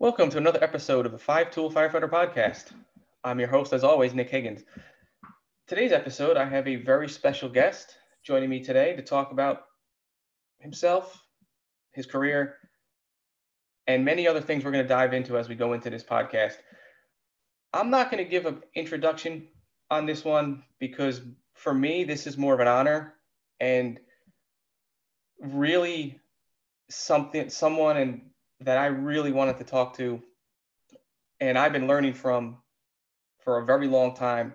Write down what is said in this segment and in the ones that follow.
Welcome to another episode of the Five Tool Firefighter Podcast. I'm your host, as always, Nick Higgins. Today's episode, I have a very special guest joining me today to talk about himself, his career, and many other things we're going to dive into as we go into this podcast. I'm not going to give an introduction on this one because for me, this is more of an honor and really something, someone and that I really wanted to talk to, and I've been learning from for a very long time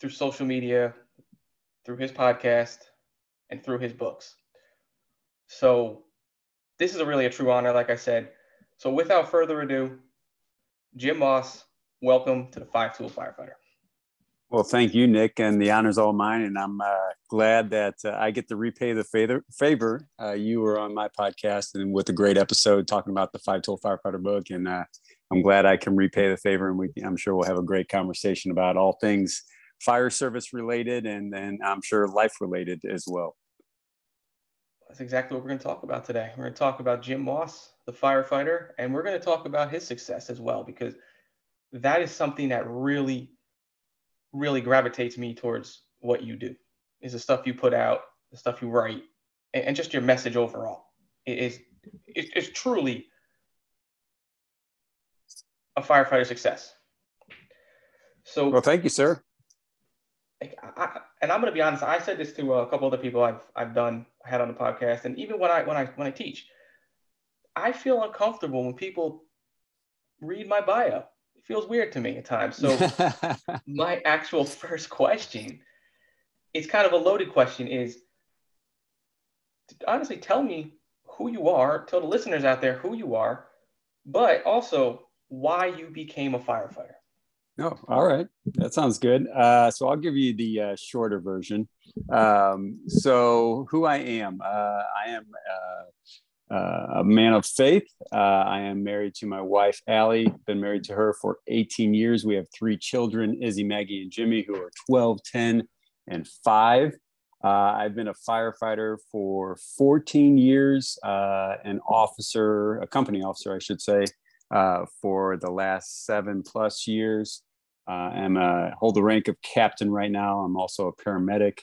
through social media, through his podcast, and through his books. So this is a really a true honor, like I said. So without further ado, Jim Moss, welcome to the Five Tool Firefighter. Well, thank you, Nick, and the honor's all mine. And I'm uh, glad that uh, I get to repay the favor. Uh, you were on my podcast and with a great episode talking about the Five Tool Firefighter book, and uh, I'm glad I can repay the favor. And we, I'm sure we'll have a great conversation about all things fire service related, and then I'm sure life related as well. That's exactly what we're going to talk about today. We're going to talk about Jim Moss, the firefighter, and we're going to talk about his success as well because that is something that really really gravitates me towards what you do is the stuff you put out, the stuff you write, and, and just your message overall. It is it, it's truly a firefighter success. So, well, thank you, sir. I, I, and I'm going to be honest. I said this to a couple other people I've I've done I had on the podcast, and even when I when I when I teach, I feel uncomfortable when people read my bio feels weird to me at times. So my actual first question, it's kind of a loaded question, is honestly tell me who you are, tell the listeners out there who you are, but also why you became a firefighter. Oh, all right. That sounds good. Uh, so I'll give you the uh, shorter version. Um, so who I am, uh, I am uh, a man of faith. Uh, I am married to my wife, Allie. Been married to her for 18 years. We have three children, Izzy, Maggie, and Jimmy, who are 12, 10, and 5. Uh, I've been a firefighter for 14 years, uh, an officer, a company officer, I should say, uh, for the last seven plus years. Uh, I'm a, hold the rank of captain right now. I'm also a paramedic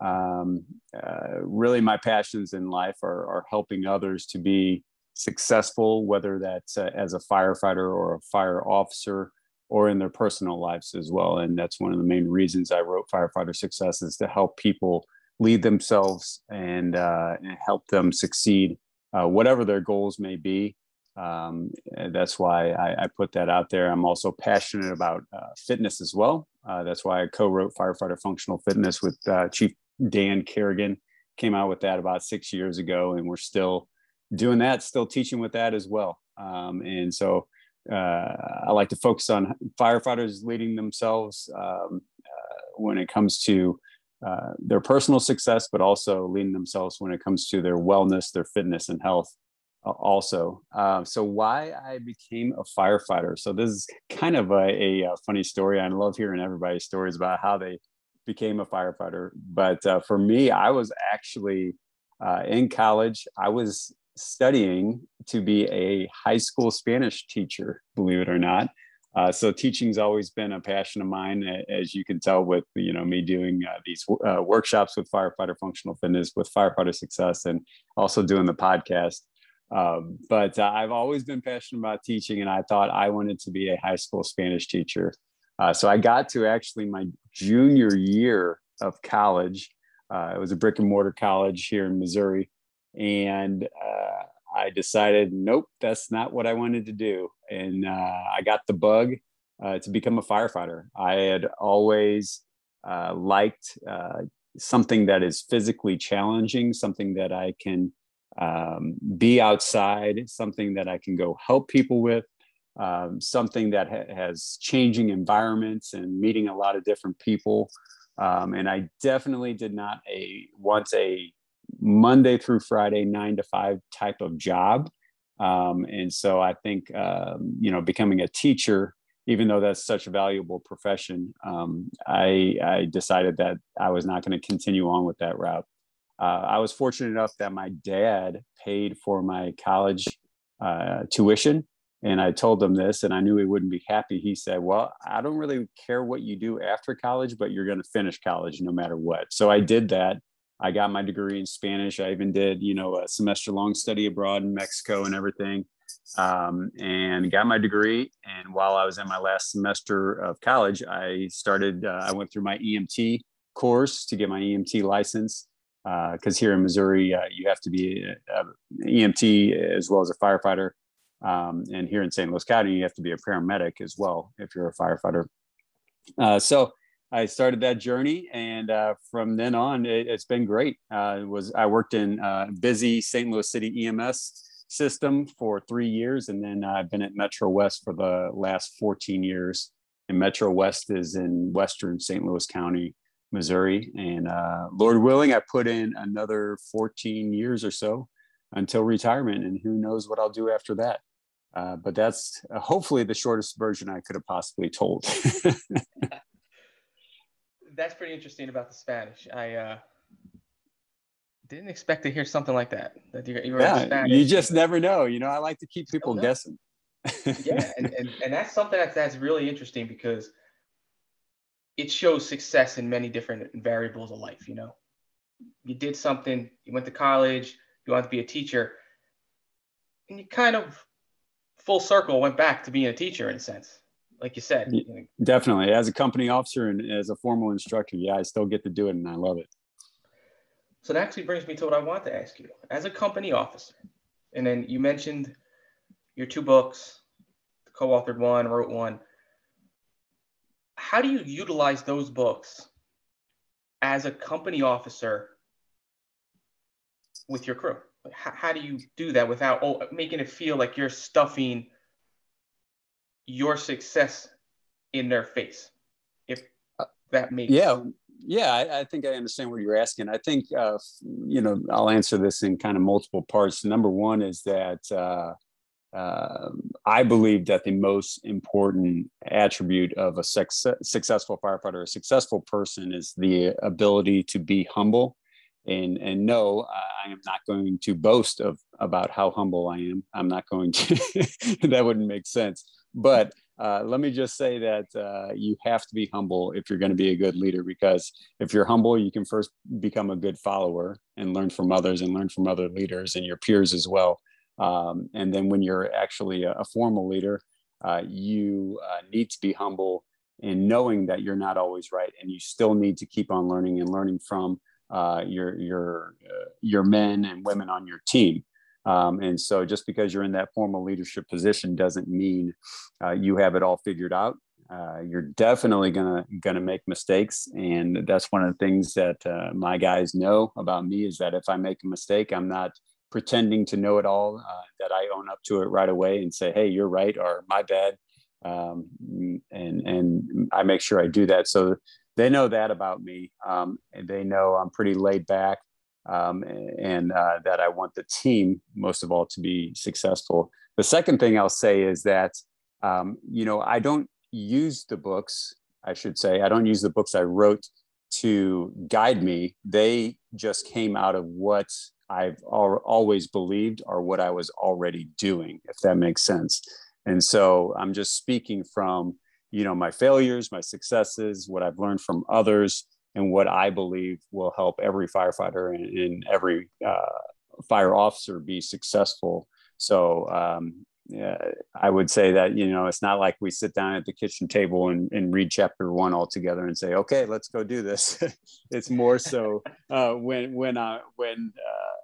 um, uh, really my passions in life are, are, helping others to be successful whether that's uh, as a firefighter or a fire officer or in their personal lives as well and that's one of the main reasons i wrote firefighter success is to help people lead themselves and, uh, and help them succeed uh, whatever their goals may be um, that's why I, I, put that out there. I'm also passionate about uh, fitness as well. Uh, that's why I co-wrote Firefighter Functional Fitness with uh, Chief Dan Kerrigan came out with that about six years ago, and we're still doing that, still teaching with that as well. Um, and so uh, I like to focus on firefighters leading themselves um, uh, when it comes to uh, their personal success, but also leading themselves when it comes to their wellness, their fitness, and health. Uh, also, uh, so why I became a firefighter. So this is kind of a, a, a funny story. I love hearing everybody's stories about how they became a firefighter. But uh, for me, I was actually uh, in college. I was studying to be a high school Spanish teacher, believe it or not. Uh, so teaching's always been a passion of mine, as you can tell with you know me doing uh, these uh, workshops with firefighter functional fitness, with firefighter success, and also doing the podcast. Um, but uh, I've always been passionate about teaching, and I thought I wanted to be a high school Spanish teacher. Uh, so I got to actually my junior year of college. Uh, it was a brick and mortar college here in Missouri. And uh, I decided, nope, that's not what I wanted to do. And uh, I got the bug uh, to become a firefighter. I had always liked something that is physically challenging, something that I can um, be outside, something that I can go help people with, um, something that ha- has changing environments and meeting a lot of different people. Um, and I definitely did not a want a Monday through Friday nine to five type of job. Um, and so I think um, you know becoming a teacher, even though that's such a valuable profession, um, I, I decided that I was not going to continue on with that route. Uh, I was fortunate enough that my dad paid for my college uh, tuition and I told him this, and I knew he wouldn't be happy. He said, Well, I don't really care what you do after college, but you're going to finish college no matter what. So I did that. I got my degree in Spanish. I even did, you know, a semester long study abroad in Mexico and everything, um, and got my degree. And while I was in my last semester of college, I started, uh, I went through my EMT course to get my EMT license. Because uh, here in Missouri, uh, you have to be an EMT as well as a firefighter um, and here in St. Louis County, you have to be a paramedic as well if you're a firefighter. Uh, so I started that journey, and uh, from then on, it, has been great. Uh, was I worked in uh, busy St. Louis City EMS system for three years, and then I've been at Metro West for the last 14 years. And Metro West is in Western St. Louis County, Missouri. And uh, Lord willing, I put in another 14 years or so until retirement, and who knows what I'll do after that. Uh, but that's uh, hopefully the shortest version I could have possibly told. that's pretty interesting about the Spanish. I uh, didn't expect to hear something like that. That you, you yeah, you just never know. You know, I like to keep people guessing. yeah, and, and, and that's something that's, that's really interesting because it shows success in many different variables of life. You know, you did something, you went to college, you want to be a teacher, and you kind of full circle went back to being a teacher in a sense, like you said. Definitely, as a company officer and as a formal instructor, yeah, I still get to do it, and I love it. So that actually brings me to what I want to ask you. As a company officer, and then you mentioned your two books, co-authored one, wrote one. How do you utilize those books as a company officer with your crew? How, how do you do that without oh, making it feel like you're stuffing your success in their face? If that makes yeah, yeah, I, I, think I understand what you're asking. I think uh, you know I'll answer this in kind of multiple parts. Number one is that uh, uh, I believe that the most important attribute of a success, successful firefighter, a successful person, is the ability to be humble and and no i am not going to boast of about how humble i am. I'm not going to that wouldn't make sense. But uh, let me just say that uh, you have to be humble if you're going to be a good leader because if you're humble you can first become a good follower and learn from others and learn from other leaders and your peers as well um, and then when you're actually a, a formal leader uh, you uh, need to be humble in knowing that you're not always right and you still need to keep on learning and learning from uh, your your uh, your men and women on your team. Um, and so, just because you're in that formal leadership position doesn't mean uh, you have it all figured out. Uh, you're definitely gonna gonna make mistakes, and that's one of the things that my guys know about me is that if I make a mistake, I'm not pretending to know it all. Uh, that I own up to it right away and say, "Hey, you're right," or "My bad," um, and and I make sure I do that. So they know that about me. Um, and they know I'm pretty laid back um, and uh, that I want the team, most of all, to be successful. The second thing I'll say is that, um, you know, I don't use the books, I should say, I don't use the books I wrote to guide me. They just came out of what I've al- always believed are what I was already doing, if that makes sense. And so I'm just speaking from you know my failures my successes what i've learned from others and what i believe will help every firefighter and, and every uh, fire officer be successful so um, yeah, I would say that you know it's not like we sit down at the kitchen table and, and read chapter one all together and say, okay, let's go do this. it's more so uh, when when I when uh,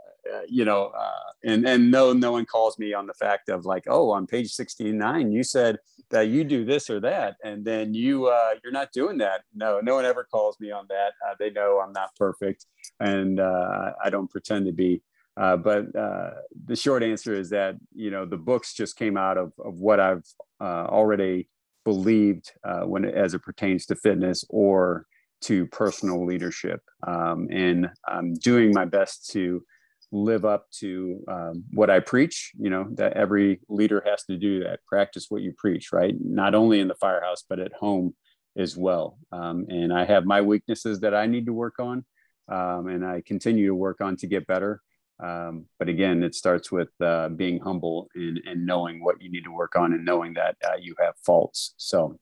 you know, uh, and and no no one calls me on the fact of like, oh, on page sixty nine, you said that you do this or that and then you uh, you're not doing that. No no one ever calls me on that. Uh, they know i'm not perfect and uh, i don't pretend to be. Uh, but uh, the short answer is that you know the books just came out of, of what I've uh, already believed uh, when it, as it pertains to fitness or to personal leadership, um, and I'm doing my best to live up to um, what I preach. You know that every leader has to do that. Practice what you preach, right? Not only in the firehouse but at home as well. Um, and I have my weaknesses that I need to work on, um, and I continue to work on to get better. Um, but again, it starts with uh, being humble and, and, knowing what you need to work on and knowing that uh, you have faults. So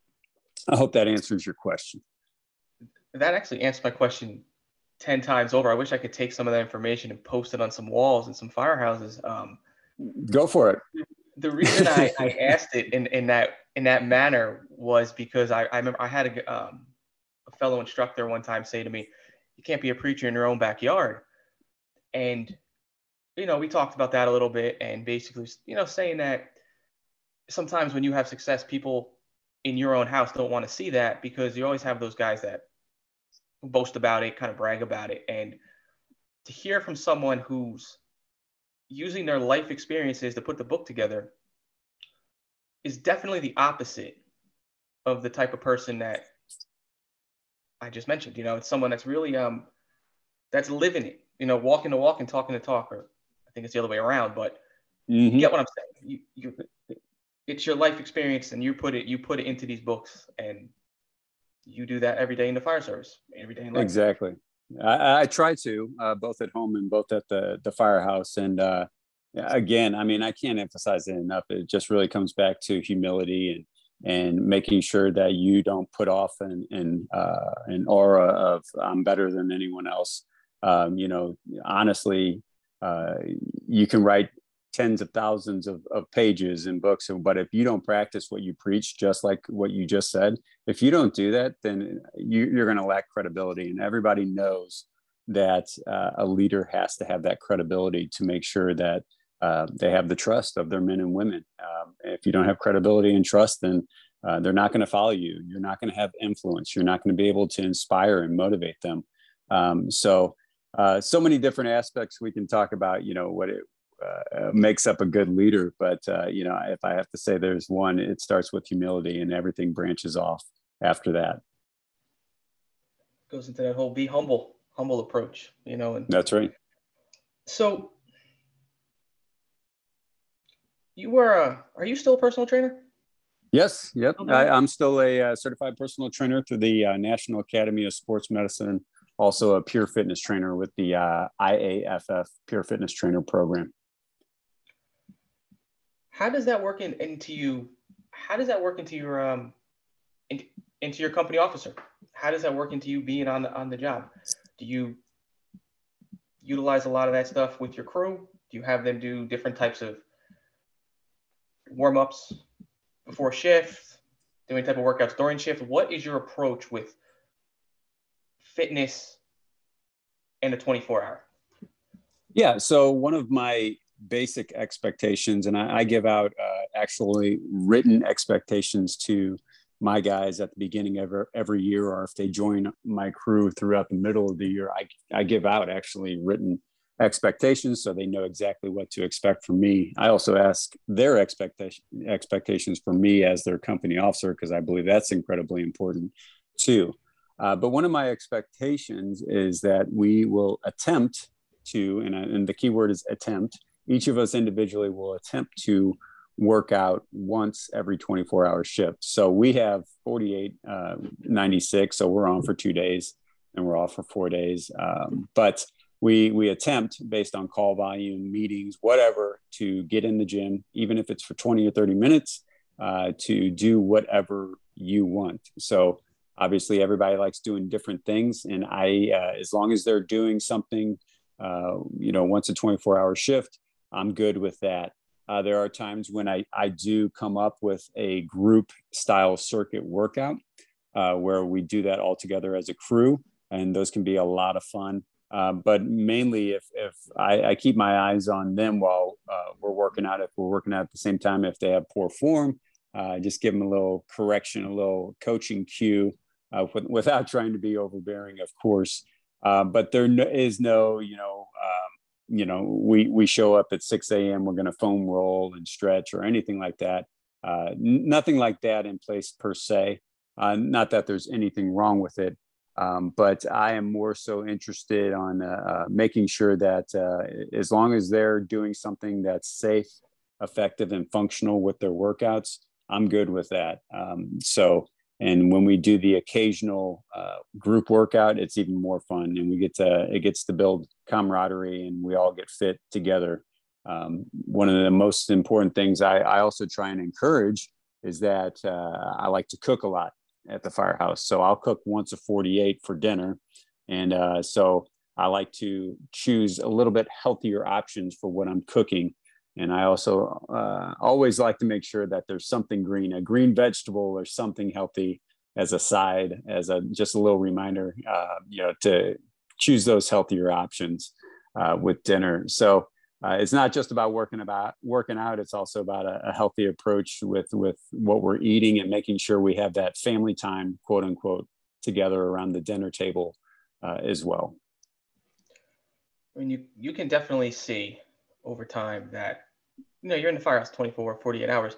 I hope that answers your question. That actually answers my question 10 times over. I wish I could take some of that information and post it on some walls and some firehouses. Um, Go for it. The reason I, I asked it in, in that in that manner was because I, I remember I had a, um, a fellow instructor one time say to me, "You can't be a preacher in your own backyard," and you know, we talked about that a little bit and basically, you know, saying that sometimes when you have success, people in your own house don't want to see that because you always have those guys that boast about it, kind of brag about it. And to hear from someone who's using their life experiences to put the book together is definitely the opposite of the type of person that I just mentioned. You know, it's someone that's really um that's living it, you know, walking the walk and talking the talk, or I think it's the other way around, but mm-hmm. you get what I'm saying. You, you, it's your life experience, and you put it you put it into these books, and you do that every day in the fire service, every day in life. Exactly. I, I try to uh, both at home and both at the the firehouse, and uh, again, I mean, I can't emphasize it enough. It just really comes back to humility and and making sure that you don't put off an an, uh, an aura of I'm better than anyone else. Um, you know, honestly, uh, you can write tens of thousands of, of pages and books but if you don't practice what you preach just like what you just said if you don't do that then you, are going to lack credibility and everybody knows that uh, a leader has to have that credibility to make sure that uh, they have the trust of their men and women. Um, if you don't have credibility and trust then uh, they're not going to follow you. You're not going to have influence. You're not going to be able to inspire and motivate them. Um, so uh, so many different aspects we can talk about. You know what it uh, makes up a good leader, but uh, you know if I have to say there's one, it starts with humility, and everything branches off after that. Goes into that whole be humble, humble approach. You know, and that's right. So you were a, are you still a personal trainer? Yes, yep. Okay. I, am still a uh, certified personal trainer through the uh, National Academy of Sports Medicine also a peer fitness trainer with the uh, IAFF Peer Fitness Trainer program. How does that work in, into you? How does that work into your um, in, into your company officer? How does that work into you being on the on the job? Do you utilize a lot of that stuff with your crew? Do you have them do different types of warm ups before shift? Doing type of workouts during shift? What is your approach with fitness in a 24 hour? Yeah. So one of my basic expectations, and I, I give out uh, actually written expectations to my guys at the beginning of every, every year, or if they join my crew throughout the middle of the year, I, I give out actually written expectations so they know exactly what to expect from me. I also ask their expectation expectations for me as their company officer because I believe that's incredibly important too. Uh, but one of my expectations is that we will attempt to, and, and the key word is attempt, each of us individually will attempt to work out once every 24 hour shift. So we have 48, uh, 96. So we're on for two days and we're off for four days. Um, but we, we attempt based on call volume, meetings, whatever, to get in the gym, even if it's for 20 or 30 minutes, uh, to do whatever you want. So obviously everybody likes doing different things and i uh, as long as they're doing something uh, you know once a 24 hour shift i'm good with that uh, there are times when I, I do come up with a group style circuit workout uh, where we do that all together as a crew and those can be a lot of fun uh, but mainly if, if I, I, keep my eyes on them while uh, we're working out if we're working out at the same time if they have poor form just give them a little correction a little coaching cue uh, with, without trying to be overbearing, of course. Uh, but there is no, you know, um, you know, we we show up at 6 a.m. We're going to foam roll and stretch or anything like that. Uh, nothing like that in place per se. Uh, not that there's anything wrong with it, um, but I am more so interested on uh, uh making sure that uh, as long as they're doing something that's safe, effective, and functional with their workouts, I'm good with that. Um, so, and when we do the occasional uh, group workout, it's even more fun, and we get to it gets to build camaraderie, and we all get fit together. Um, one of the most important things I, I also try and encourage is that uh, I like to cook a lot at the firehouse. So I'll cook once a 48 for dinner. And uh, so I like to choose a little bit healthier options for what I'm cooking. And I also uh, always like to make sure that there's something green, a green vegetable or something healthy as a side, as a just a little reminder, uh, you know, to choose those healthier options uh, with dinner. So uh, it's not just about working about working out it's also about a, a, healthy approach with with what we're eating and making sure we have that family time quote unquote together around the dinner table uh, as well i mean you you can definitely see over time that you know you're in the firehouse 24 48 hours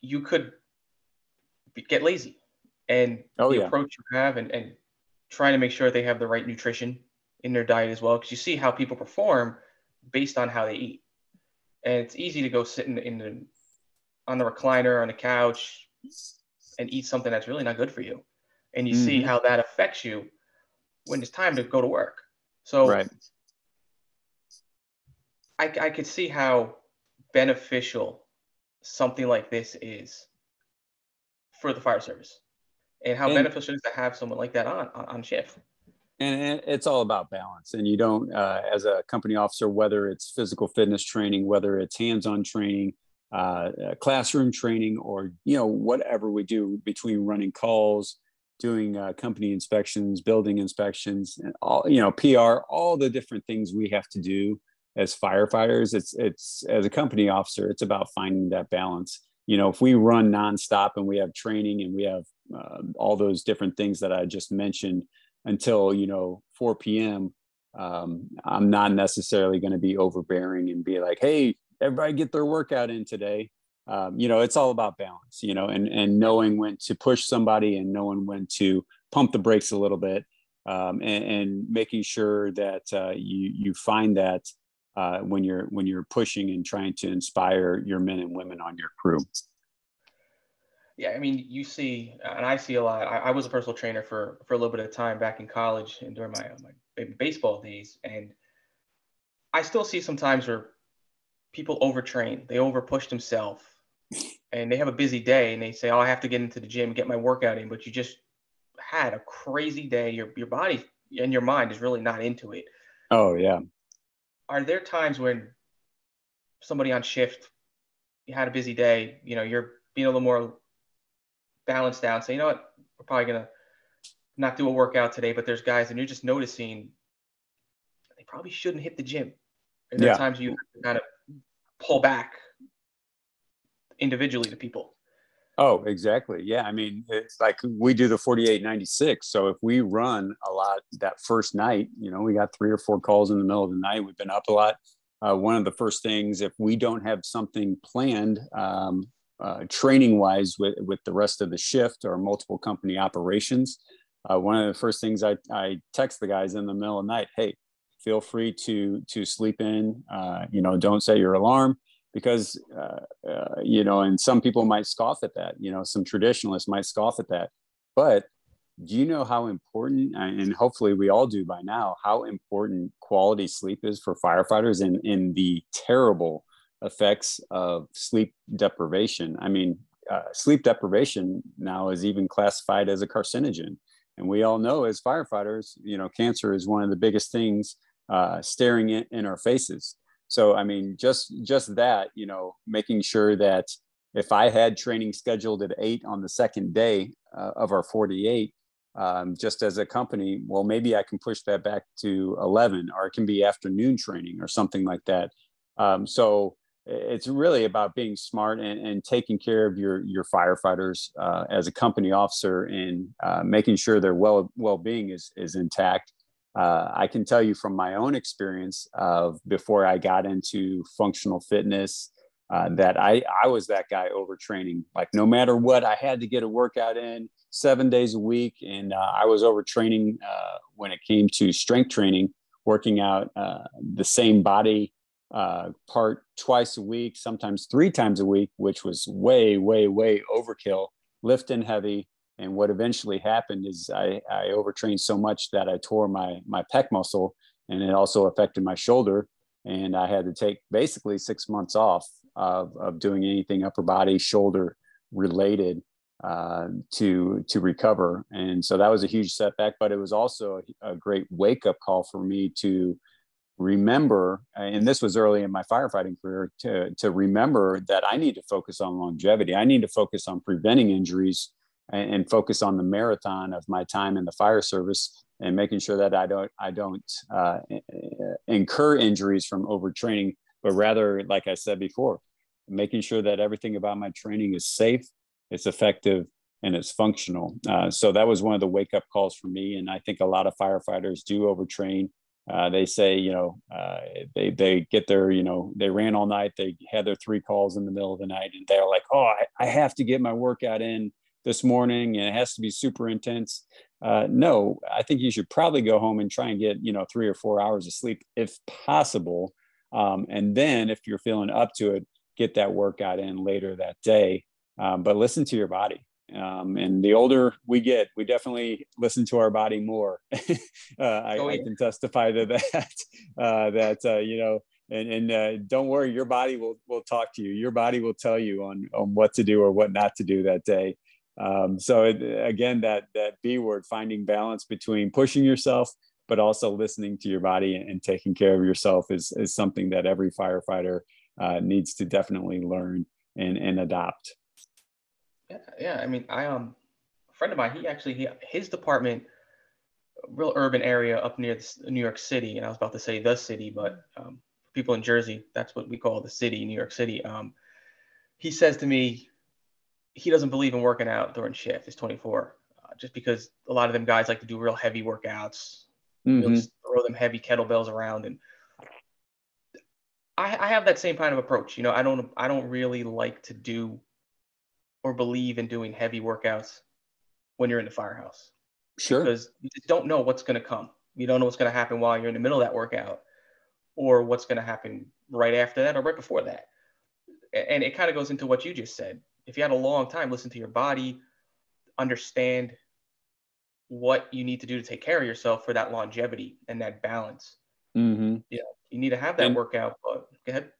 you could be, get lazy and oh, the yeah. approach you have and, and trying to make sure they have the right nutrition in their diet as well because you see how people perform based on how they eat. And it's easy to go sit in, in the, on the recliner on the couch and eat something that's really not good for you. And you mm-hmm. see how that affects you when it's time to go to work. So right. I, I could see how beneficial something like this is for the fire service. And how and, beneficial it is to have someone like that on, on shift. And it's all about balance. And you don't uh, as a company officer whether it's physical fitness training whether it's hands-on training uh, classroom training or you know whatever we do between running calls doing uh, company inspections building inspections and all you know pr all the different things we have to do as firefighters it's it's as a company officer it's about finding that balance. You know if we run nonstop and we have training and we have uh, all those different things that i just mentioned until you know 4 p.m um, i'm not necessarily going to be overbearing and be like hey everybody get their workout in today. Um, you know it's all about balance you know and and knowing when to push somebody and knowing when to pump the brakes a little bit um, and, and, making sure that uh, you you find that uh, when you're when you're pushing and trying to inspire your men and women on your crew yeah, I mean, you see, and I see a lot. I, I, was a personal trainer for for a little bit of time back in college and during my my baseball days, and I still see sometimes where people overtrain, they overpush themselves, and they have a busy day, and they say, "Oh, I have to get into the gym, get my workout in," but you just had a crazy day. Your your body and your mind is really not into it. Oh yeah. Are there times when somebody on shift, you had a busy day, you know, you're being a little more balanced down. Say, you know what, we're probably gonna not do a workout today, but there's guys and you're just noticing they probably shouldn't hit the gym. And there yeah. are times you kind of pull back individually to people. Oh, exactly. Yeah. I mean, it's like we do the 48 96. So if we run a lot that first night, you know, we got three or four calls in the middle of the night, we've been up a lot. Uh, one of the first things, if we don't have something planned um, uh, training wise with, with the rest of the shift or multiple company operations. Uh, one of the first things I, I text the guys in the middle of the night, hey, feel free to to sleep in. Uh, you know, don't set your alarm because uh, uh, you know, and some people might scoff at that. You know, some traditionalists might scoff at that, but do you know how important and hopefully we all do by now how important quality sleep is for firefighters in in the terrible effects of sleep deprivation. I mean, uh, sleep deprivation now is even classified as a carcinogen. And we all know as firefighters, you know, cancer is one of the biggest things uh, staring in, in our faces. So, I mean, just just that, you know, making sure that if I had training scheduled at eight on the second day uh, of our 48, um, just as a company, well, maybe I can push that back to 11, or it can be afternoon training or something like that. Um, so it's really about being smart and, and taking care of your your firefighters uh, as a company officer and uh, making sure their well well being is is intact uh, I can tell you from my own experience of before I got into functional fitness uh, that I, I was that guy overtraining. Like no matter what, I had to get a workout in seven days a week. And uh, I was overtraining uh, when it came to strength training, working out uh, the same body uh, part twice a week, sometimes three times a week, which was way, way, way overkill, lifting heavy. And what eventually happened is I, I overtrained so much that I tore my, my pec muscle and it also affected my shoulder. And I had to take basically six months off of, of doing anything upper body, shoulder related uh, to to recover. And so that was a huge setback, but it was also a, a great wake up call for me to remember, and this was early in my firefighting career, to, to remember that I need to focus on longevity. I need to focus on preventing injuries and, and focus on the marathon of my time in the fire service and making sure that I don't I don't uh, incur injuries from overtraining, but rather, like I said before, making sure that everything about my training is safe, it's effective, and it's functional. Uh, so that was one of the wake up calls for me, and I think a lot of firefighters do overtrain uh, they say, you know, uh, they they get their, you know, they ran all night. They had their three calls in the middle of the night, and they're like, oh, I, I have to get my workout in this morning, and it has to be super intense. Uh, no, I think you should probably go home and try and get, you know, three or four hours of sleep if possible. Um, and then, if you're feeling up to it, get that workout in later that day. Um, but listen to your body. Um, and the older we get, we definitely listen to our body more. uh, I, oh, yeah. I, can testify to that. Uh, that uh, you know, and and uh, don't worry, your body will will talk to you. Your body will tell you on on what to do or what not to do that day. Um, so it, again, that that B word, finding balance between pushing yourself but also listening to your body and taking care of yourself is is something that every firefighter uh, needs to definitely learn and and adopt. Yeah, yeah. I mean, I um, a friend of mine, he actually he, his department, real urban area up near New York City, and I was about to say the city, but um, people in Jersey, that's what we call the city, New York City. Um, he says to me, he doesn't believe in working out during shift. He's 24, uh, just because a lot of them guys like to do real heavy workouts, mm-hmm. throw them heavy kettlebells around, and I, I have that same kind of approach. You know, I don't I don't really like to do or believe in doing heavy workouts when you're in the firehouse. Sure. Because you just don't know what's going to come. You don't know what's going to happen while you're in the middle of that workout or what's going to happen right after that or right before that. And it kind of goes into what you just said. If you had a long time, listen to your body, understand what you need to do to take care of yourself for that longevity and that balance. Mm-hmm. Yeah, you need to have that and, workout. But go ahead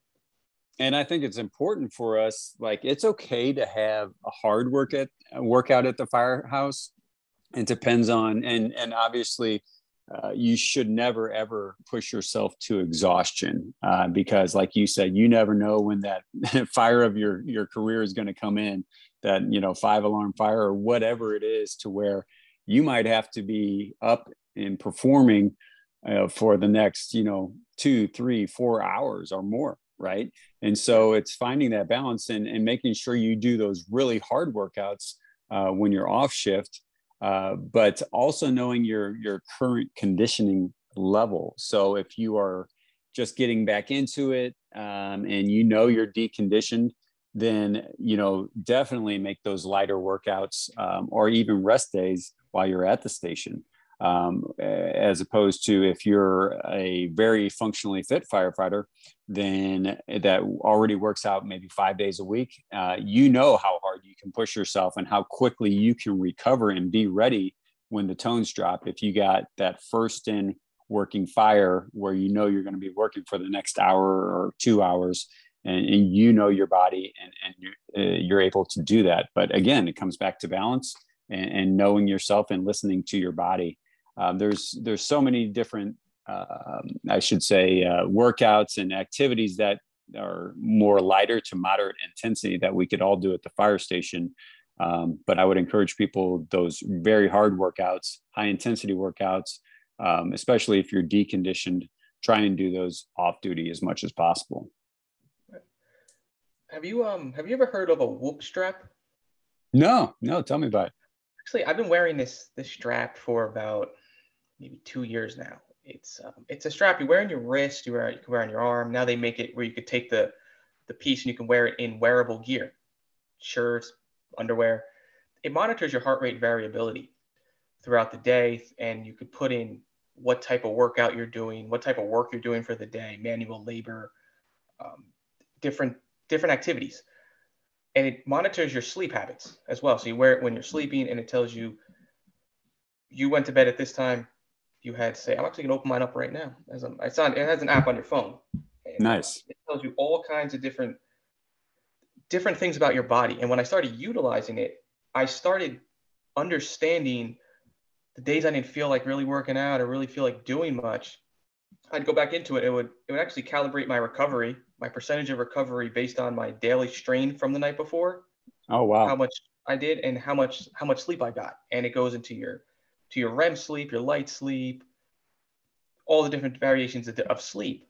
and I think it's important for us. Like, it's okay to have a hard work at workout at the firehouse. It depends on, and and obviously, uh, you should never ever push yourself to exhaustion uh, because, like you said, you never know when that fire of your your career is going to come in. That you know, five alarm fire or whatever it is, to where you might have to be up and performing uh, for the next, you know, two, three, four hours or more right and so it's finding that balance and, and making sure you do those really hard workouts uh, when you're off shift uh, but also knowing your your current conditioning level. So if you are just getting back into it um, and you know you're deconditioned then you know definitely make those lighter workouts um, or even rest days while you're at the station um, as opposed to if you're a very functionally fit firefighter, then that already works out maybe five days a week. Uh, you know how hard you can push yourself and how quickly you can recover and be ready when the tones drop. If you got that first in working fire where you know you're going to be working for the next hour or two hours. And, and you know your body and, and you're, uh, you're able to do that. But again, it comes back to balance and, and knowing yourself and listening to your body um, there's there's so many different uh, I should say uh, workouts and activities that are more lighter to moderate intensity that we could all do at the fire station. Um, but I would encourage people those very hard workouts, high intensity workouts, um, especially if you're deconditioned, try and do those off duty as much as possible. Have you um have you ever heard of a whoop strap? No, no. Tell me about it. Actually, I've been wearing this this strap for about maybe two years now. It's um, it's a strap you wear on your wrist, you wear you can wear on your arm. Now they make it where you could take the the piece and you can wear it in wearable gear, shirts, underwear. It monitors your heart rate variability throughout the day, and you could put in what type of workout you're doing, what type of work you're doing for the day, manual labor, um, different different activities, and it monitors your sleep habits as well. So you wear it when you're sleeping, and it tells you you went to bed at this time. You had say, I'm actually gonna open mine up right now. As I'm, it's on, it has an app on your phone. Nice. It tells you all kinds of different different things about your body. And when I started utilizing it, I started understanding the days I didn't feel like really working out or really feel like doing much. I'd go back into it. It would it would actually calibrate my recovery, my percentage of recovery based on my daily strain from the night before. Oh wow. How much I did and how much how much sleep I got. And it goes into your to your REM sleep, your light sleep, all the different variations of, of sleep.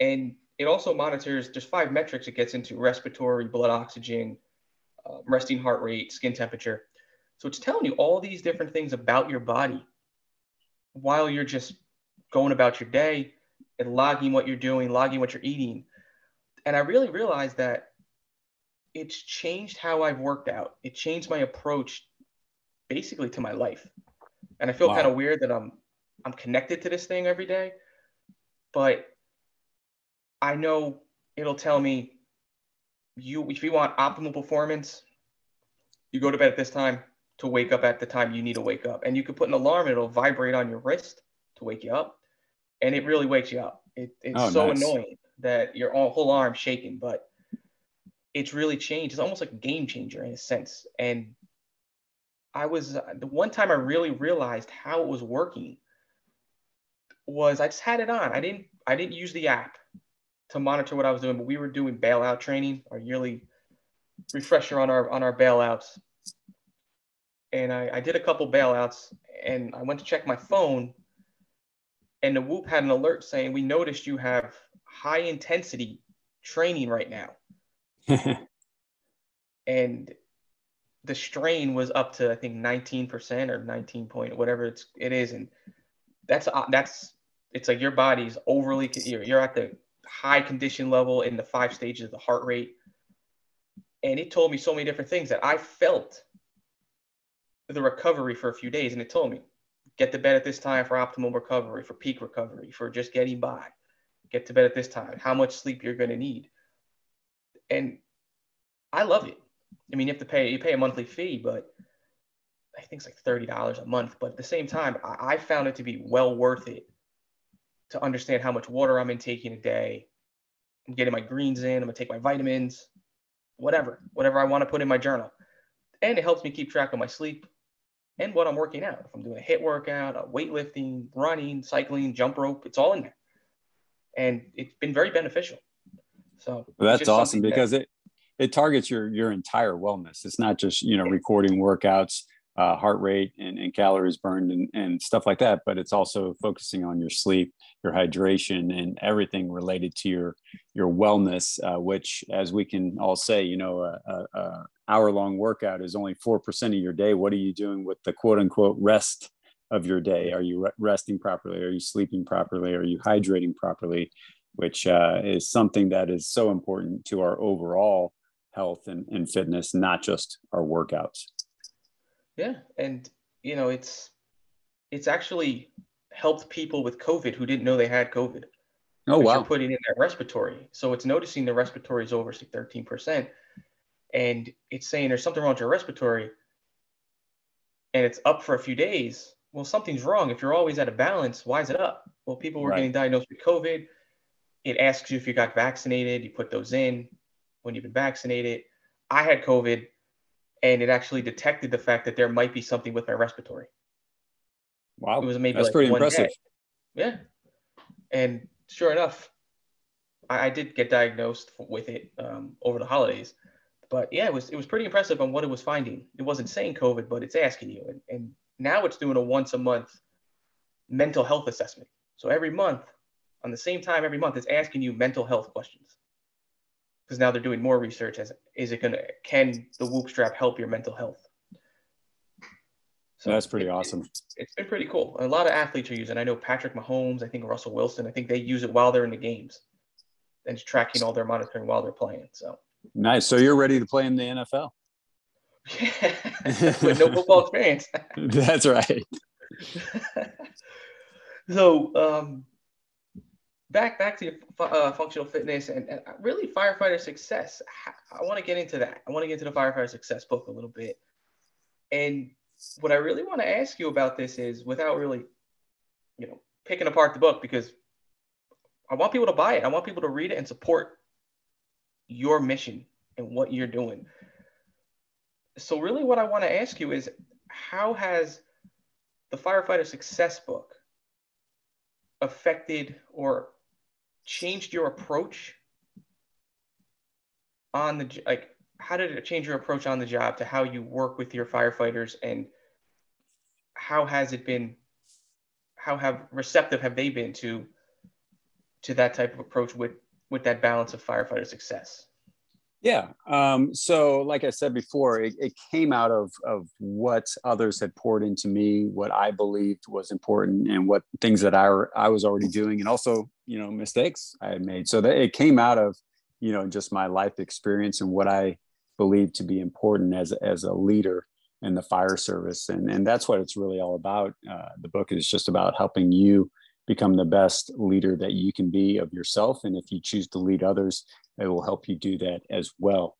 And it also monitors just five metrics. It gets into respiratory, blood oxygen, uh, resting heart rate, skin temperature. So it's telling you all these different things about your body while you're just going about your day and logging what you're doing, logging what you're eating. And I really realized that it's changed how I've worked out. It changed my approach basically to my life. And I feel wow. kind of weird that I'm I'm connected to this thing every day, but I know it'll tell me you if you want optimal performance, you go to bed at this time to wake up at the time you need to wake up. And you can put an alarm, it'll vibrate on your wrist to wake you up. And it really wakes you up. It, it's oh, so nice. annoying that your whole arm shaking, but it's really changed. It's almost like a game changer in a sense. And I was uh, the one time I really realized how it was working was I just had it on. I didn't I didn't use the app to monitor what I was doing, but we were doing bailout training, our yearly refresher on our on our bailouts. And I, I did a couple bailouts and I went to check my phone and the Whoop had an alert saying, We noticed you have high intensity training right now. and the strain was up to I think 19% or 19 point whatever it's it is and that's uh, that's it's like your body's overly you're, you're at the high condition level in the five stages of the heart rate. And it told me so many different things that I felt the recovery for a few days. And it told me, get to bed at this time for optimal recovery, for peak recovery, for just getting by. Get to bed at this time, how much sleep you're going to need. And I love it. I mean, you have to pay, you pay a monthly fee, but I think it's like $30 a month. But at the same time, I, I found it to be well worth it to understand how much water I'm intaking a day. I'm getting my greens in. I'm gonna take my vitamins, whatever, whatever I want to put in my journal. And it helps me keep track of my sleep and what I'm working out. If I'm doing a HIIT workout, a weightlifting, running, cycling, jump rope, it's all in there. And it's been very beneficial. So well, that's awesome because that, it it targets your your entire wellness. It's not just you know recording workouts uh, heart rate and, and calories burned and, and stuff like that but it's also focusing on your sleep your hydration and everything related to your your wellness uh, which as we can all say you know a, a, a hour long workout is only 4% of your day. What are you doing with the quote unquote rest of your day? Are you re- resting properly? Are you sleeping properly? Are you hydrating properly? Which uh, is something that is so important to our overall health and, and fitness not just our workouts yeah, and you know it's it's actually helped people with COVID who didn't know they had COVID. Oh wow! You're putting in that respiratory, so it's noticing the respiratory is over thirteen percent, and it's saying there's something wrong with your respiratory, and it's up for a few days. Well, something's wrong. If you're always at a balance, why is it up? Well, people were right. getting diagnosed with COVID. It asks you if you got vaccinated. You put those in when you've been vaccinated. I had COVID and it actually detected the fact that there might be something with my respiratory. Wow, it was maybe that's like pretty impressive. Day. Yeah, and sure enough, I, I, did get diagnosed with it um, over the holidays. But yeah, it was it was pretty impressive on what it was finding. It wasn't saying COVID, but it's asking you, and, and now it's doing a once a month mental health assessment. So every month, on the same time every month, it's asking you mental health questions because now they're doing more research as is it going to can the whoop strap help your mental health So that's pretty it, awesome. It, it's been pretty cool. A lot of athletes are using. I know Patrick Mahomes. I think Russell Wilson. I think they use it while they're in the games, and tracking all their monitoring while they're playing. So nice. So you're ready to play in the NFL? Yeah, with no football experience. that's right. so um, back back to your uh, functional fitness and, and, really firefighter success. I want to get into that. I want to get into the firefighter success book a little bit. And what I really want to ask you about this is, without really, you know, picking apart the book, because I want people to buy it. I want people to read it and support your mission and what you're doing. So, really, what I want to ask you is, how has the firefighter success book affected or changed your approach on the like how did it change your approach on the job to how you work with your firefighters and how has it been how have receptive have they been to to that type of approach with with that balance of firefighter success yeah. Um, so, like I said before, it, it, came out of, of what others had poured into me, what I believed was important, and what things that I, I was already doing, and also, you know, mistakes I had made. So that it came out of, you know, just my life experience and what I believed to be important as, as a leader in the fire service. And, and that's what it's really all about. Uh, the book is just about helping you become the best leader that you can be of yourself. And if you choose to lead others, it will help you do that as well.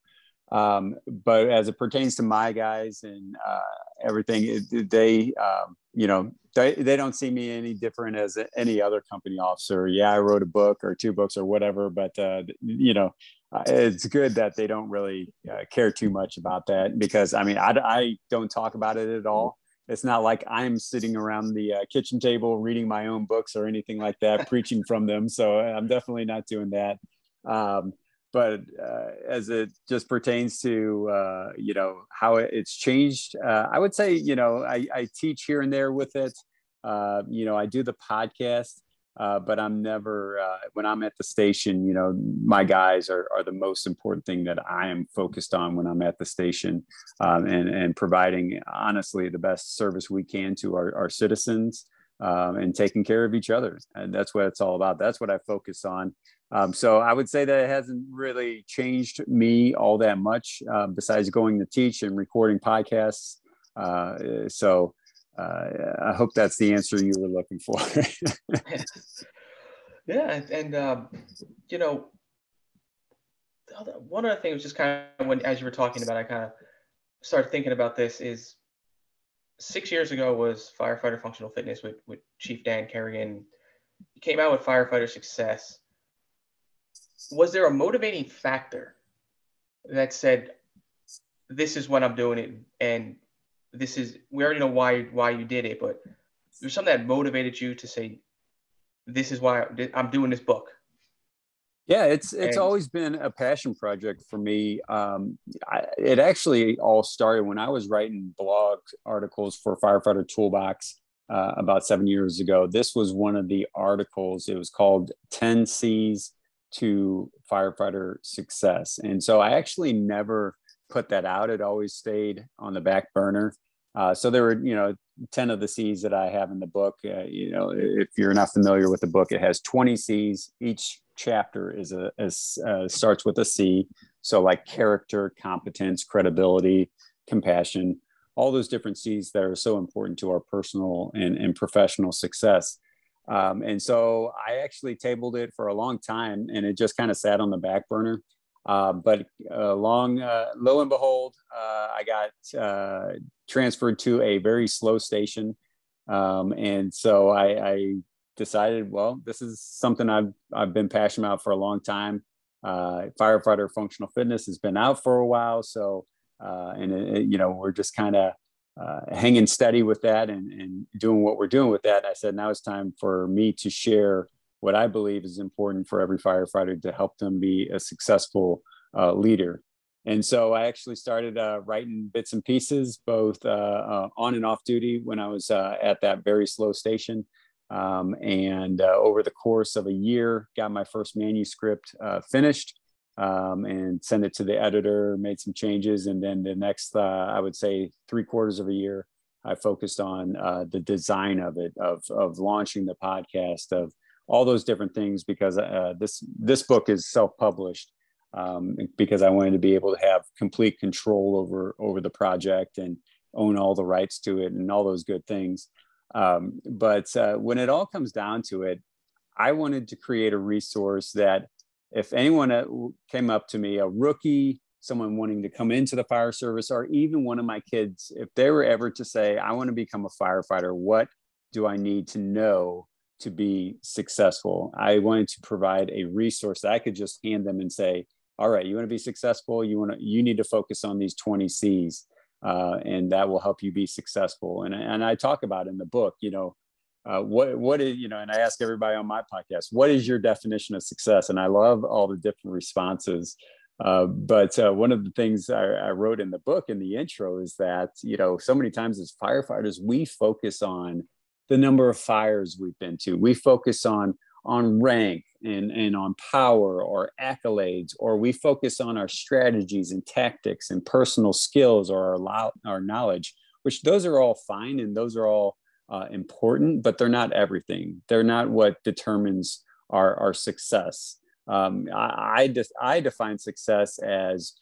Um, but as it pertains to my guys and uh, everything, they, um, you know, they, they don't see me any different as any other company officer. Yeah, I wrote a book or two books or whatever, but, uh, you know, uh, it's good that they don't really uh, care too much about that because I mean, I, I don't talk about it at all it's not like I'm sitting around the uh, kitchen table reading my own books or anything like that, preaching from them. So I'm definitely not doing that. Um, but uh, as it just pertains to uh, you know how it's changed, uh, I would say you know I, I, teach here and there with it. Uh, you know I do the podcast. Uh, but I'm never uh, when I'm at the station. You know, my guys are, are the most important thing that I am focused on when I'm at the station, um, and and providing honestly the best service we can to our, our citizens um, and taking care of each other. And that's what it's all about. That's what I focus on. Um, so I would say that it hasn't really changed me all that much, uh, besides going to teach and recording podcasts. Uh, so uh, I hope that's the answer you were looking for. yeah, and, um, you know, one other thing was just kind of when as you were talking about, I kind of started thinking about this is six years ago was firefighter functional fitness with, with Chief Dan Kerrigan. He came out with firefighter success. Was there a motivating factor that said, this is what I'm doing it and this is we already know why why you did it, but there's something that motivated you to say, this is why I'm doing this book. Yeah, it's it's and, always been a passion project for me. Um, I, it actually all started when I was writing blog articles for Firefighter Toolbox uh, about seven years ago. This was one of the articles. It was called 10 C's to Firefighter Success. And so I actually never put that out. It always stayed on the back burner. Uh, so there were, you know, 10 of the C's that I have in the book. Uh, you know, if you're not familiar with the book, it has 20 C's. Each chapter is a, is, uh, starts with a C. So like character, competence, credibility, compassion, all those different C's that are so important to our personal and, and professional success. Um, and so I actually tabled it for a long time and it just kind of sat on the back burner. Uh, but uh, long, uh, lo and behold, uh, I got uh, transferred to a very slow station, um, and so I, I, decided, well, this is something I've I've been passionate about for a long time. firefighter functional fitness has been out for a while, so and it, you know we're just kind of hanging steady with that and, and doing what we're doing with that. I said now it's time for me to share what I believe is important for every firefighter to help them be a successful uh, leader. And so I actually started uh, writing bits and pieces, both uh, uh on and off duty when I was uh, at that very slow station. Um, and uh, over the course of a year, got my first manuscript finished um, and sent it to the editor, made some changes. And then the next, I would say, three quarters of a year, I focused on the design of it, of of launching the podcast, of all those different things because uh, this this book is self-published um, because I wanted to be able to have complete control over over the project and own all the rights to it and all those good things. Um, but uh, when it all comes down to it, I wanted to create a resource that if anyone uh, came up to me, a rookie, someone wanting to come into the fire service, or even one of my kids, if they were ever to say, I want to become a firefighter, what do I need to know to be successful? I wanted to provide a resource that I could just hand them and say, all right, you want to be successful, you want to, you need to focus on these 20 C's. Uh, and that will help you be successful. And, and I talk about in the book, you know, uh, what what is you know and i ask everybody on my podcast what is your definition of success and i love all the different responses uh, but uh, one of the things I, I, wrote in the book in the intro is that you know so many times as firefighters we focus on the number of fires we've been to we focus on on rank and, and on power or accolades or we focus on our strategies and tactics and personal skills or our, our knowledge which those are all fine and those are all uh, important, but they're not everything. They're not what determines our, our success. Um, I, I, de- I define success as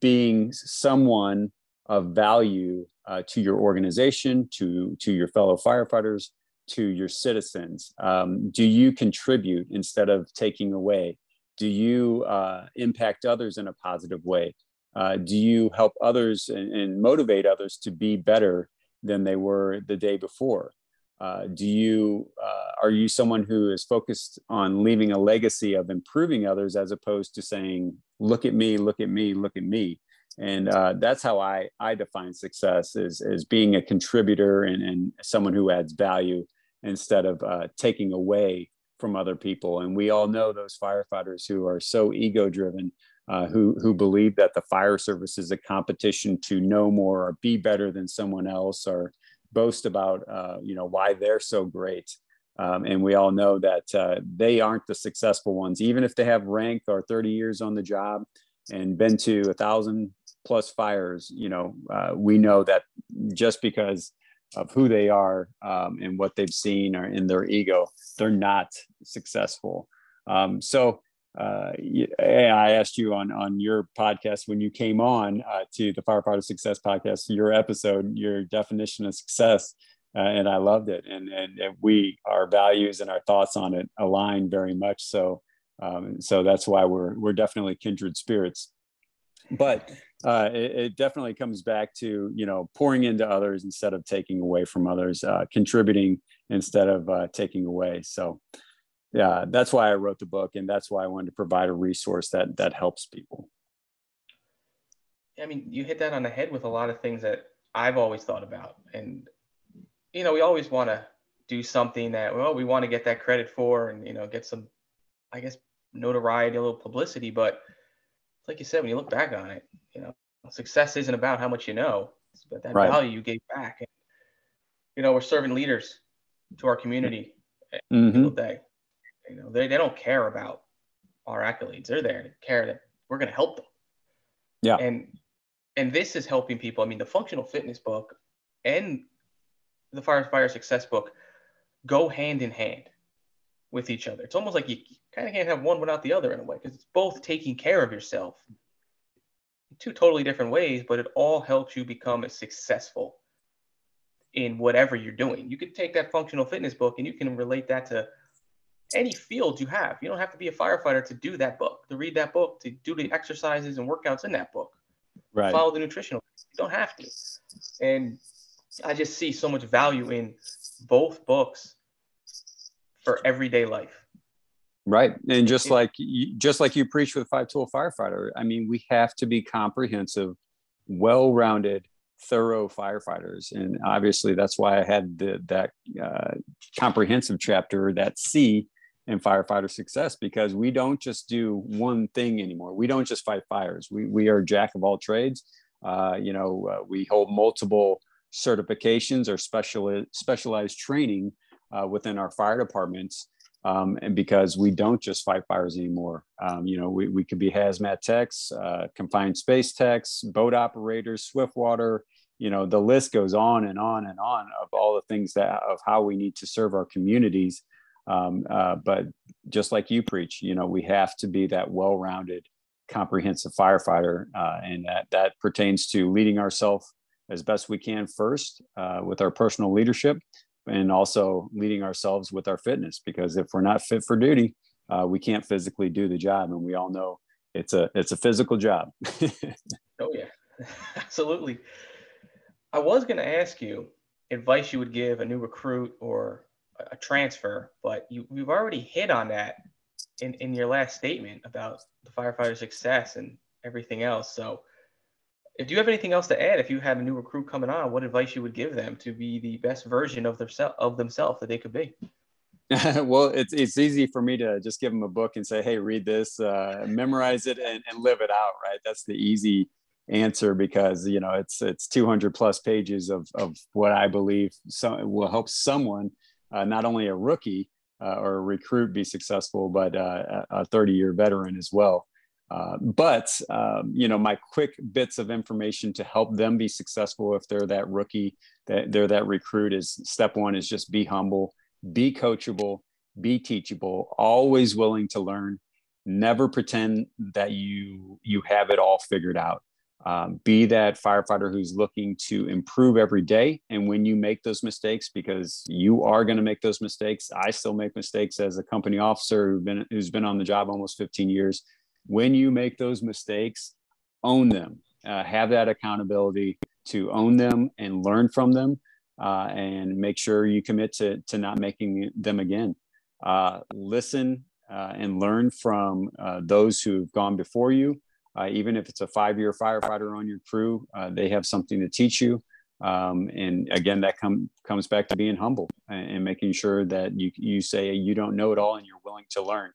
being someone of value uh, to your organization, to, to your fellow firefighters, to your citizens. Um, do you contribute instead of taking away? Do you uh, impact others in a positive way? Uh, do you help others and, and motivate others to be better than they were the day before? Uh, do you uh, are you someone who is focused on leaving a legacy of improving others as opposed to saying look at me look at me look at me and uh, that's how I, I define success is, is being a contributor and, and someone who adds value instead of uh, taking away from other people. And we all know those firefighters who are so ego driven uh, who who believe that the fire service is a competition to know more or be better than someone else or boast about uh, you know why they're so great. Um, and we all know that uh, they aren't the successful ones. Even if they have rank or 30 years on the job and been to a thousand plus fires you know uh, we know that just because of who they are um, and what they've seen or in their ego they're not successful um, so uh, I asked you on on your podcast when you came on uh, to the Firefighter Success podcast, your episode, your definition of success, uh, and I loved it. And, and we our values and our thoughts on it align very much. So um, so that's why we're we're definitely kindred spirits. But uh, it, it, definitely comes back to you know pouring into others instead of taking away from others, uh, contributing instead of uh, taking away. So yeah that's why i wrote the book and that's why i wanted to provide a resource that that helps people. I mean you hit that on the head with a lot of things that i've always thought about. And you know we always want to do something that well we want to get that credit for and you know get some i guess notoriety a little publicity. But like you said when you look back on it you know success isn't about how much you know it's about that right. value you gave back and, you know we're serving leaders to our community mm-hmm. day you know, they, they don't care about our accolades. They're there to care that we're going to help them. Yeah. And and this is helping people. I mean, the functional fitness book and the fire fire success book go hand in hand with each other. It's almost like you kind of can't have one without the other in a way because it's both taking care of yourself in two totally different ways, but it all helps you become successful in whatever you're doing. You can take that functional fitness book and you can relate that to any field you have. You don't have to be a firefighter to do that book, to read that book, to do the exercises and workouts in that book. Right. Follow the nutritional. You don't have to. And I just see so much value in both books for everyday life. Right. And just like you, just like you preach with five tool firefighter, I mean, we have to be comprehensive, well-rounded, thorough firefighters. And obviously that's why I had the, that uh, comprehensive chapter, that C in firefighter success because we don't just do one thing anymore. We don't just fight fires. We, we are jack of all trades. Uh, you know, uh, we hold multiple certifications or special specialized training uh, within our fire departments. Um, and because we don't just fight fires anymore, um, you know, we, we could be hazmat techs, uh, confined space techs, boat operators, swift water, you know the list goes on and on and on of all the things that of how we need to serve our communities um, uh, but just like you preach you know we have to be that well-rounded comprehensive firefighter uh, and that that pertains to leading ourselves as best we can first uh, with our personal leadership and also leading ourselves with our fitness because if we're not fit for duty uh, we can't physically do the job and we all know it's a it's a physical job. Oh yeah. Absolutely. I was going to ask you advice you would give a new recruit or a transfer, but you, you've already hit on that in, in your last statement about the firefighter success and everything else. So, if you have anything else to add, if you had a new recruit coming on, what advice you would give them to be the best version of themselves of themselves that they could be? well, it's it's easy for me to just give them a book and say, "Hey, read this, uh, memorize it, and, and live it out." Right? That's the easy answer because you know it's it's 200 plus pages of of what I believe will help someone, uh, not only a rookie uh, or a recruit be successful, but uh, a 30 year veteran as well. Uh, but um, you know my quick bits of information to help them be successful if they're that rookie that they're that recruit is step one is just be humble be coachable be teachable always willing to learn never pretend that you you have it all figured out um, be that firefighter who's looking to improve every day. And when you make those mistakes, because you are going to make those mistakes, I still make mistakes as a company officer who's been, who's been on the job almost 15 years. When you make those mistakes, own them, uh, have that accountability to own them and learn from them. Uh, and make sure you commit to, to not making them again. Uh, listen uh, and learn from uh, those who've gone before you uh, even if it's a five-year firefighter on your crew, they have something to teach you. Um, and again, that com- comes back to being humble and, and, making sure that you you say you don't know it all and you're willing to learn.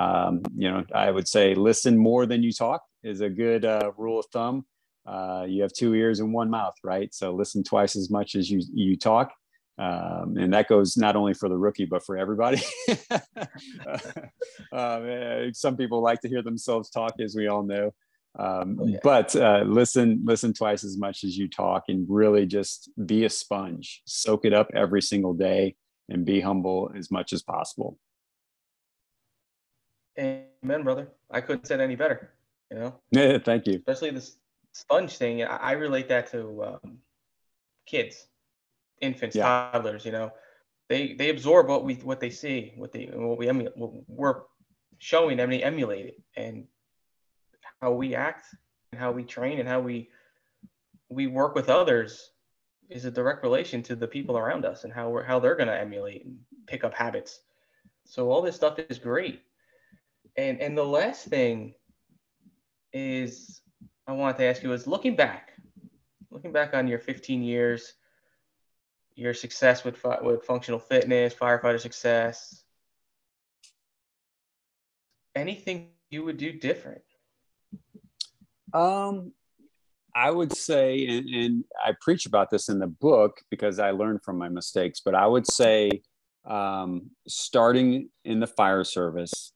Um, you know, I would say listen more than you talk is a good uh, rule of thumb. Uh, you have two ears and one mouth, right? So listen twice as much as you you talk. Um, and that goes not only for the rookie but for everybody. uh, some people like to hear themselves talk, as we all know. Um, oh, yeah. But uh, listen, listen twice as much as you talk, and really just be a sponge. Soak it up every single day, and be humble as much as possible. Amen, brother. I couldn't say it any better. You know. Yeah, thank you. Especially this sponge thing. I, relate that to um, kids infants, yeah. toddlers, you know, they they absorb what we what they see, what they what we emu- what we're showing them, they emulate it, and how we act, and how we train, and how we we work with others is a direct relation to the people around us and how we're how they're going to emulate and pick up habits. So all this stuff is great. And and the last thing is I wanted to ask you is looking back, looking back on your 15 years your success with with functional fitness, firefighter success, anything you would do different? Um, I would say, and, and, I preach about this in the book because I learned from my mistakes, but I would say, um, starting in the fire service,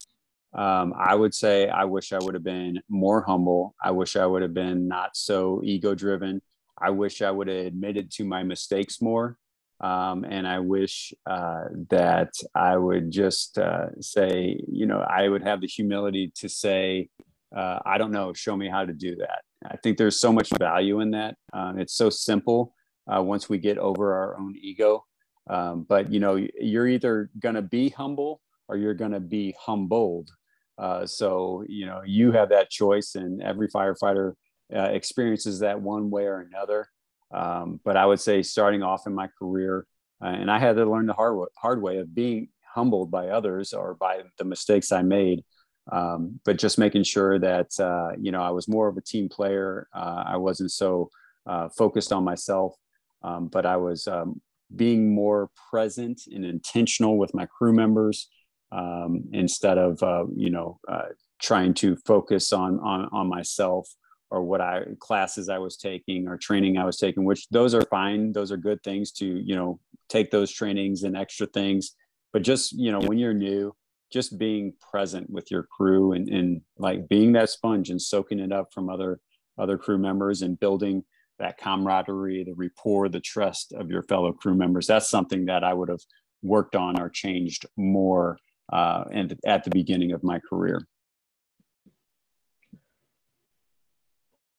um, I would say I wish I would have been more humble. I wish I would have been not so ego driven. I wish I would have admitted to my mistakes more. Um, and I wish uh, that I would just uh, say, you know, I would have the humility to say, uh, I don't know, show me how to do that. I think there's so much value in that. Um, it's so simple uh, once we get over our own ego. Um, but, you know, you're either going to be humble or you're going to be humbled. Uh, so, you know, you have that choice, and every firefighter uh, experiences that one way or another. Um, but I would say starting off in my career, uh, and I had to learn the hard, hard way of being humbled by others or by the mistakes I made. Um, but just making sure that, uh, you know, I was more of a team player. Uh, I wasn't so uh, focused on myself, um, but I was um, being more present and intentional with my crew members um, instead of, uh, you know, uh, trying to focus on, on, on myself or what I classes I was taking or training I was taking, which those are fine. Those are good things to, you know, take those trainings and extra things. But just, you know, when you're new, just being present with your crew and, and like being that sponge and soaking it up from other other crew members and building that camaraderie, the rapport, the trust of your fellow crew members. That's something that I would have worked on or changed more uh, and at the beginning of my career.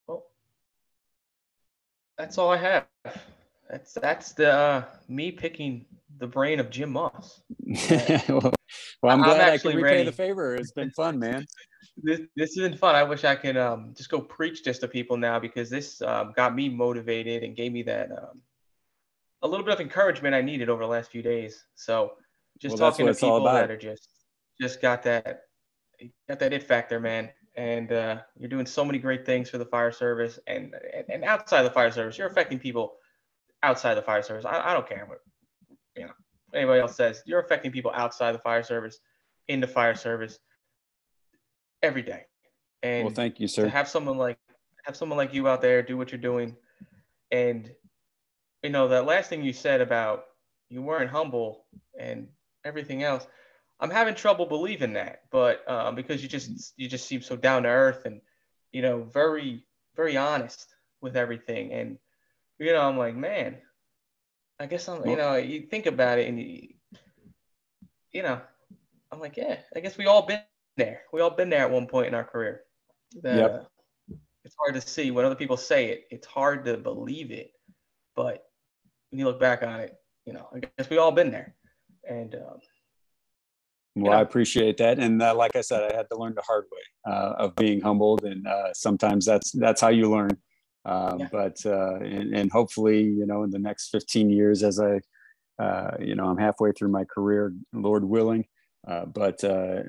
Well, that's all I have. That's that's the uh, me picking the brain of Jim Moss. well, I'm glad I'm i can repay ready. the favor. It's been fun, man. this this has been fun. I wish I could um, just go preach this to people now because this um, got me motivated and gave me that um, a little bit of encouragement I needed over the last few days. So just well, talking to people that are just just got that got that it factor, man. And uh, you're doing so many great things for the fire service and and, and outside the fire service. You're affecting people outside the fire service. I, I don't care what you know anybody else says. You're affecting people outside the fire service, in the fire service, every day. And well, thank you, sir. To have someone like have someone like you out there do what you're doing, and you know that last thing you said about you weren't humble and everything else. I'm having trouble believing that, but um, because you just you just seem so down to earth and you know very very honest with everything, and you know I'm like man, I guess I'm you know you think about it and you you know I'm like yeah I guess we all been there we all been there at one point in our career. Yep. Uh, it's hard to see when other people say it. It's hard to believe it, but when you look back on it, you know I guess we all been there, and um, well, I appreciate that, and uh, like I said, I had to learn the hard way uh, of being humbled, and uh, sometimes that's that's how you learn. Um, yeah. But uh, and, and, hopefully, you know, in the next 15 years, as I, uh, you know, I'm halfway through my career, Lord willing. Uh, but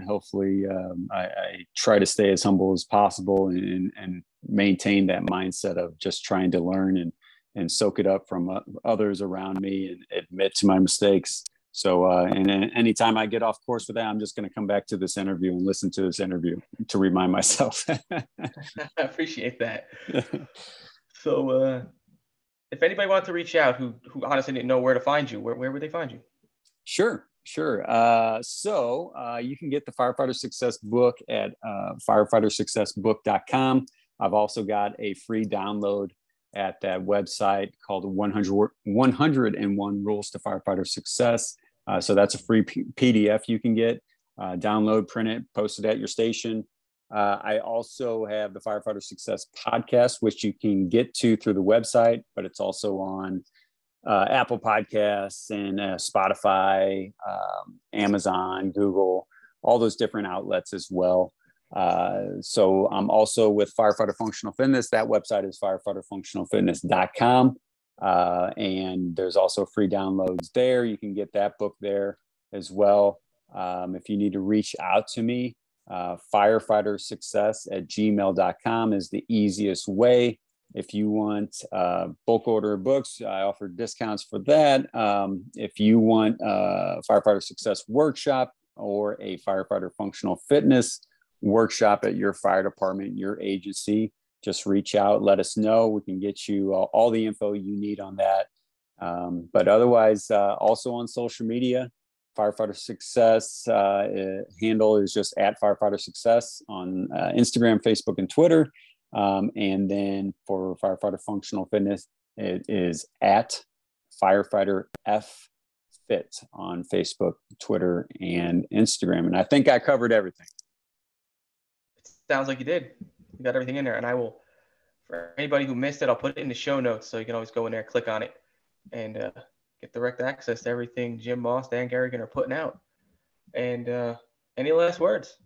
hopefully, um, I, I, try to stay as humble as possible and, and maintain that mindset of just trying to learn and and soak it up from others around me and admit to my mistakes so, uh, and, and anytime I get off course with that, I'm just going to come back to this interview and listen to this interview to remind myself. I appreciate that. so, uh, if anybody wanted to reach out who, who honestly didn't know where to find you, where, where would they find you? Sure, sure. Uh, so, uh, you can get the Firefighter Success book at uh, firefightersuccessbook.com. I've also got a free download at that website called 100, 101 Rules to Firefighter Success. Uh, so that's a free P- PDF you can get, uh, download, print it, post it at your station. Uh, I also have the Firefighter Success podcast, which you can get to through the website, but it's also on uh, Apple Podcasts and uh, Spotify, um, Amazon, Google, all those different outlets as well. Uh, so I'm also with Firefighter Functional Fitness. That website is firefighterfunctionalfitness.com. Uh, and there's also free downloads there. You can get that book there as well. Um, if you need to reach out to me, uh, firefightersuccess at gmail.com is the easiest way. If you want uh, bulk order books, I offer discounts for that. Um, if you want a uh, firefighter success workshop or a firefighter functional fitness workshop at your fire department, your agency, just reach out, let us know. We can get you all, all the info you need on that. Um, but otherwise, uh, also on social media, Firefighter Success uh, handle is just at Firefighter Success on uh, Instagram, Facebook, and Twitter. Um, and then for Firefighter Functional Fitness, it is at Firefighter F Fit on Facebook, Twitter, and Instagram. And I think I covered everything. Sounds like you did. You got everything in there. And I will, for anybody who missed it, I'll put it in the show notes so you can always go in there, click on it, and uh, get direct access to everything Jim Moss, Dan Kerrigan are putting out. And uh, any last words?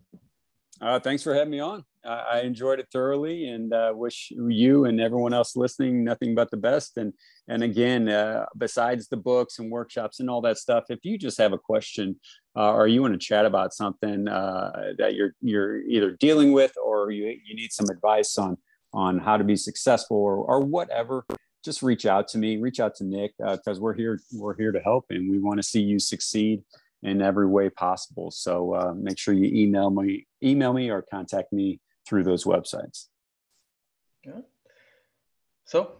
Uh, thanks for having me on. I enjoyed it thoroughly, and uh, wish you and everyone else listening nothing but the best. And and again, uh, besides the books and workshops and all that stuff, if you just have a question uh, or you want to chat about something uh, that you're you're either dealing with or you you need some advice on on how to be successful or or whatever, just reach out to me. Reach out to Nick because uh, we're here we're here to help, and we want to see you succeed in every way possible. So uh, make sure you email me, email me, or contact me through those websites. Yeah. So,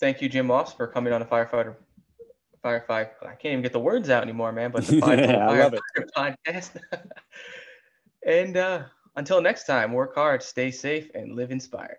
thank you, Jim Moss, for coming on the firefighter. Firefight. I can't even get the words out anymore, man. But the Firefighter podcast. and uh, until next time, work hard, stay safe, and live inspired.